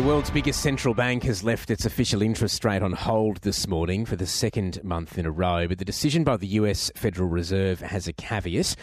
The world's biggest central bank has left its official interest rate on hold this morning for the second month in a row. But the decision by the US Federal Reserve has a caveat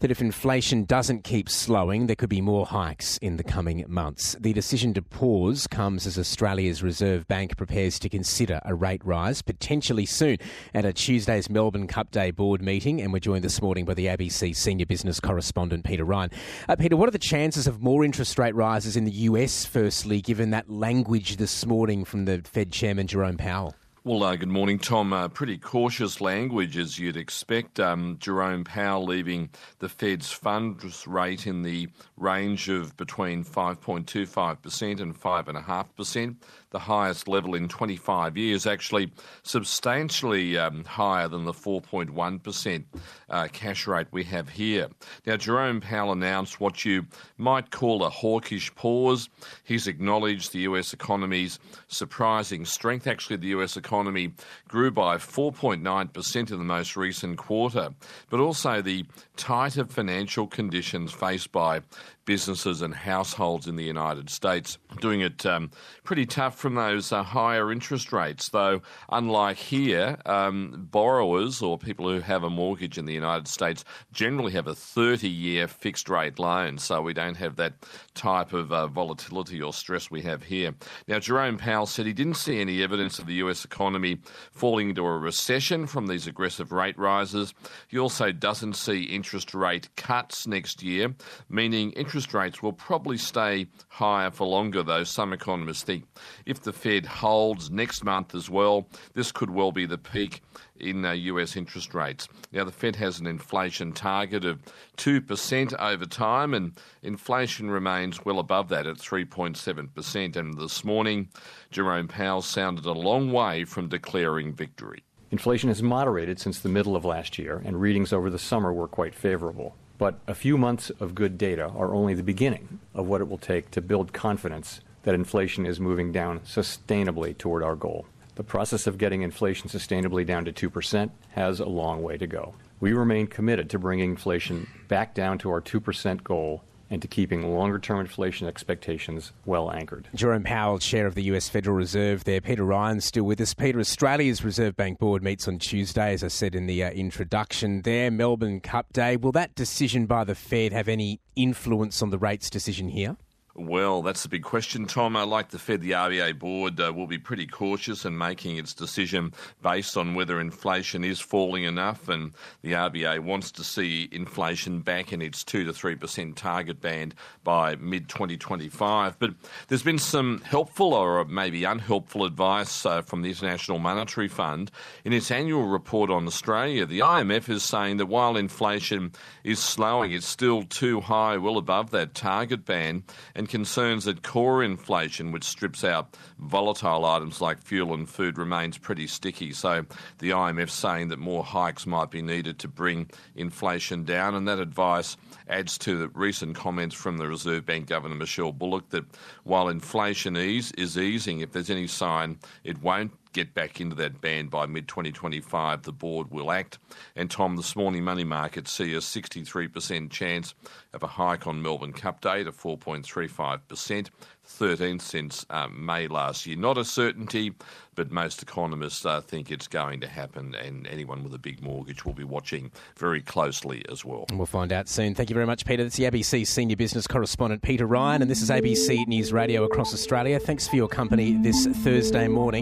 that if inflation doesn't keep slowing, there could be more hikes in the coming months. The decision to pause comes as Australia's Reserve Bank prepares to consider a rate rise potentially soon at a Tuesday's Melbourne Cup Day board meeting. And we're joined this morning by the ABC senior business correspondent Peter Ryan. Uh, Peter, what are the chances of more interest rate rises in the US, firstly, given that language this morning from the Fed chairman Jerome Powell? Well, uh, good morning, Tom. Uh, pretty cautious language, as you'd expect. Um, Jerome Powell leaving the Fed's funds rate in the range of between 5.25% and 5.5%, the highest level in 25 years, actually substantially um, higher than the 4.1% uh, cash rate we have here. Now, Jerome Powell announced what you might call a hawkish pause. He's acknowledged the US economy's surprising strength. Actually, the US economy economy grew by 4.9% in the most recent quarter, but also the tighter financial conditions faced by businesses and households in the United States, doing it um, pretty tough from those uh, higher interest rates. Though, unlike here, um, borrowers or people who have a mortgage in the United States generally have a 30 year fixed rate loan, so we don't have that type of uh, volatility or stress we have here. Now, Jerome Powell said he didn't see any evidence of the US economy falling into a recession from these aggressive rate rises. He also doesn't see interest rate cuts next year, meaning interest interest rates will probably stay higher for longer, though some economists think if the Fed holds next month as well, this could well be the peak in uh, US interest rates. Now, the Fed has an inflation target of 2% over time, and inflation remains well above that at 3.7%. And this morning, Jerome Powell sounded a long way from declaring victory. Inflation has moderated since the middle of last year, and readings over the summer were quite favorable. But a few months of good data are only the beginning of what it will take to build confidence that inflation is moving down sustainably toward our goal. The process of getting inflation sustainably down to 2% has a long way to go. We remain committed to bringing inflation back down to our 2% goal and to keeping longer term inflation expectations well anchored. Jerome Powell, chair of the US Federal Reserve there. Peter Ryan still with us. Peter, Australia's Reserve Bank Board meets on Tuesday, as I said in the uh, introduction there. Melbourne Cup Day. Will that decision by the Fed have any influence on the rates decision here? Well, that's the big question, Tom. Uh, like the Fed, the RBA board uh, will be pretty cautious in making its decision based on whether inflation is falling enough, and the RBA wants to see inflation back in its two to three percent target band by mid 2025. But there's been some helpful or maybe unhelpful advice uh, from the International Monetary Fund in its annual report on Australia. The IMF is saying that while inflation is slowing, it's still too high, well above that target band, and and concerns that core inflation, which strips out volatile items like fuel and food, remains pretty sticky. So the IMF saying that more hikes might be needed to bring inflation down, and that advice adds to the recent comments from the Reserve Bank Governor Michelle Bullock that while inflation ease is easing, if there's any sign it won't get back into that band by mid 2025, the board will act. And Tom, this morning money markets see a 63% chance of a hike on Melbourne Cup Day to 4.35%, 13 since um, May last year. Not a certainty, but most economists uh, think it's going to happen, and anyone with a big mortgage will be watching very closely as well. We'll find out soon. Thank you very much, Peter. That's the ABC senior business correspondent, Peter Ryan, and this is ABC News Radio across Australia. Thanks for your company this Thursday morning.